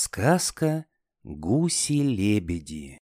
Сказка «Гуси-лебеди».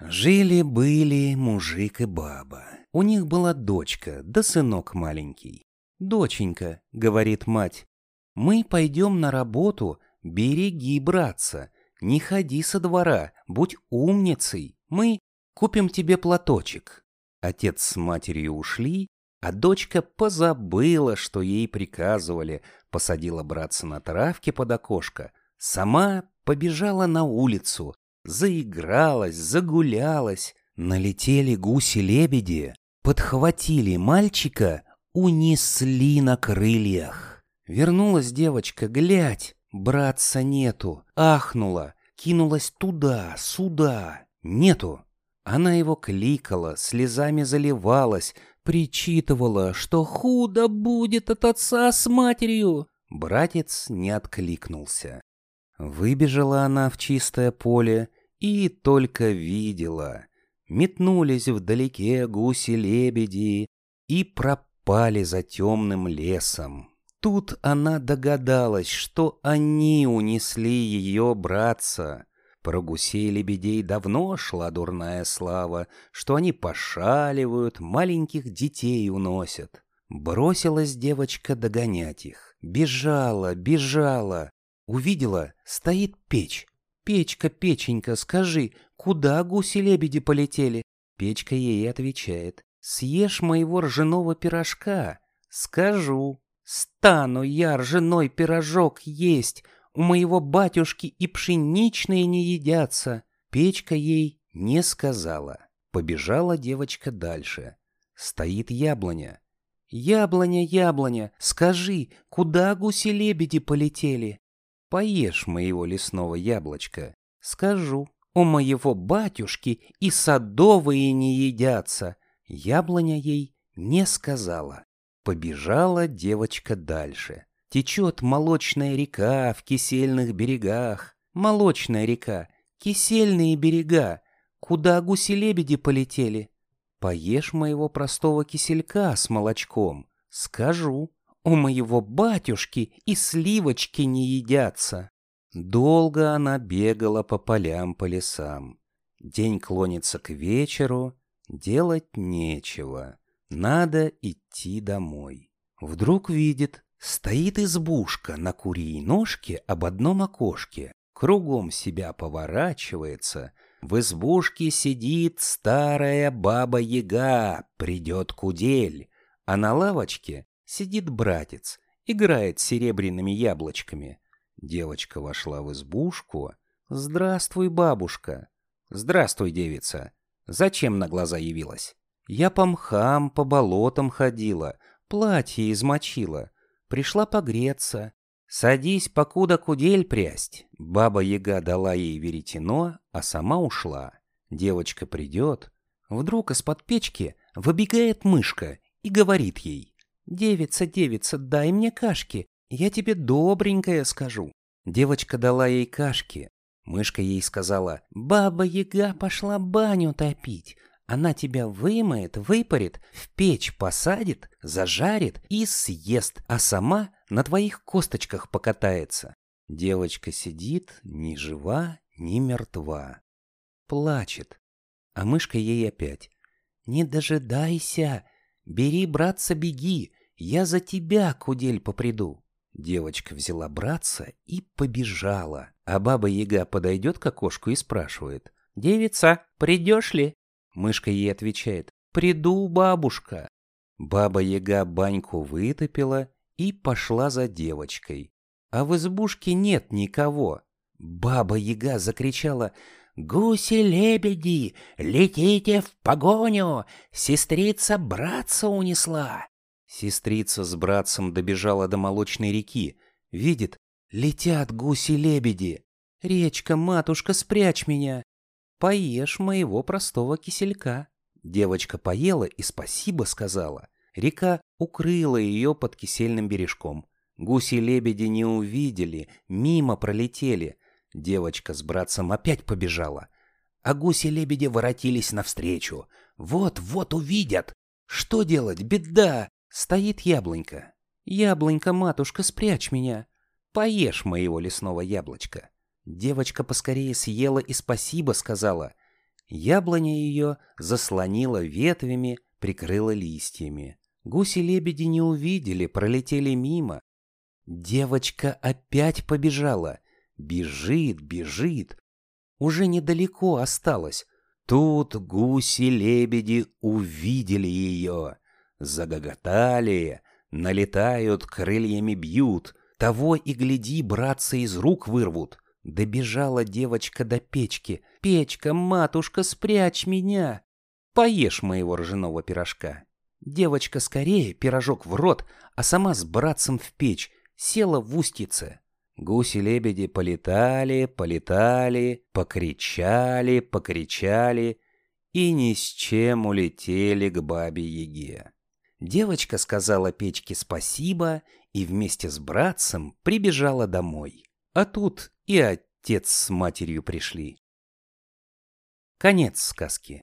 Жили-были мужик и баба. У них была дочка, да сынок маленький. «Доченька», — говорит мать, — «мы пойдем на работу, береги, братца, не ходи со двора, будь умницей, мы купим тебе платочек». Отец с матерью ушли, а дочка позабыла, что ей приказывали, посадила братца на травке под окошко, сама побежала на улицу, заигралась, загулялась. Налетели гуси-лебеди, подхватили мальчика, унесли на крыльях. Вернулась девочка, глядь, братца нету, ахнула, кинулась туда, сюда, нету. Она его кликала, слезами заливалась, причитывала, что худо будет от отца с матерью. Братец не откликнулся. Выбежала она в чистое поле и только видела. Метнулись вдалеке гуси-лебеди и пропали за темным лесом. Тут она догадалась, что они унесли ее братца. Про гусей-лебедей давно шла дурная слава, что они пошаливают, маленьких детей уносят. Бросилась девочка догонять их. Бежала, бежала. Увидела, стоит печь. «Печка, печенька, скажи, куда гуси-лебеди полетели?» Печка ей отвечает. «Съешь моего ржаного пирожка?» «Скажу. Стану я ржаной пирожок есть, у моего батюшки и пшеничные не едятся. Печка ей не сказала. Побежала девочка дальше. Стоит яблоня. Яблоня, яблоня, скажи, куда гуси-лебеди полетели? Поешь моего лесного яблочка. Скажу, у моего батюшки и садовые не едятся. Яблоня ей не сказала. Побежала девочка дальше. Течет молочная река в кисельных берегах. Молочная река, кисельные берега. Куда гуси-лебеди полетели? Поешь моего простого киселька с молочком. Скажу, у моего батюшки и сливочки не едятся. Долго она бегала по полям, по лесам. День клонится к вечеру, делать нечего. Надо идти домой. Вдруг видит, Стоит избушка на курьей ножке об одном окошке, кругом себя поворачивается. В избушке сидит старая баба-яга, придет кудель, а на лавочке сидит братец, играет серебряными яблочками. Девочка вошла в избушку. «Здравствуй, бабушка!» «Здравствуй, девица! Зачем на глаза явилась?» «Я по мхам, по болотам ходила, платье измочила. Пришла погреться. Садись, покуда кудель прясть. Баба-яга дала ей веретено, а сама ушла. Девочка придет. Вдруг из-под печки выбегает мышка и говорит ей. «Девица, девица, дай мне кашки, я тебе добренькое скажу». Девочка дала ей кашки. Мышка ей сказала, «Баба-яга пошла баню топить, она тебя вымоет, выпарит, в печь посадит, зажарит и съест, а сама на твоих косточках покатается. Девочка сидит, ни жива, ни мертва. Плачет. А мышка ей опять. «Не дожидайся! Бери, братца, беги! Я за тебя, кудель, поприду!» Девочка взяла братца и побежала. А баба-яга подойдет к окошку и спрашивает. «Девица, придешь ли?» Мышка ей отвечает «Приду, бабушка». Баба-яга баньку вытопила и пошла за девочкой. А в избушке нет никого. Баба-яга закричала «Гуси-лебеди, летите в погоню! Сестрица братца унесла!» Сестрица с братцем добежала до молочной реки. Видит, летят гуси-лебеди. «Речка, матушка, спрячь меня!» поешь моего простого киселька». Девочка поела и спасибо сказала. Река укрыла ее под кисельным бережком. Гуси-лебеди не увидели, мимо пролетели. Девочка с братцем опять побежала. А гуси-лебеди воротились навстречу. Вот-вот увидят. Что делать, беда! Стоит яблонька. Яблонька, матушка, спрячь меня. Поешь моего лесного яблочка. Девочка поскорее съела и спасибо сказала. Яблоня ее заслонила ветвями, прикрыла листьями. Гуси-лебеди не увидели, пролетели мимо. Девочка опять побежала. Бежит, бежит. Уже недалеко осталось. Тут гуси-лебеди увидели ее. Загоготали, налетают, крыльями бьют. Того и гляди, братцы из рук вырвут. Добежала девочка до печки. «Печка, матушка, спрячь меня!» «Поешь моего ржаного пирожка!» Девочка скорее, пирожок в рот, а сама с братцем в печь, села в устице. Гуси-лебеди полетали, полетали, покричали, покричали и ни с чем улетели к бабе-яге. Девочка сказала печке спасибо и вместе с братцем прибежала домой. А тут и отец с матерью пришли. Конец сказки.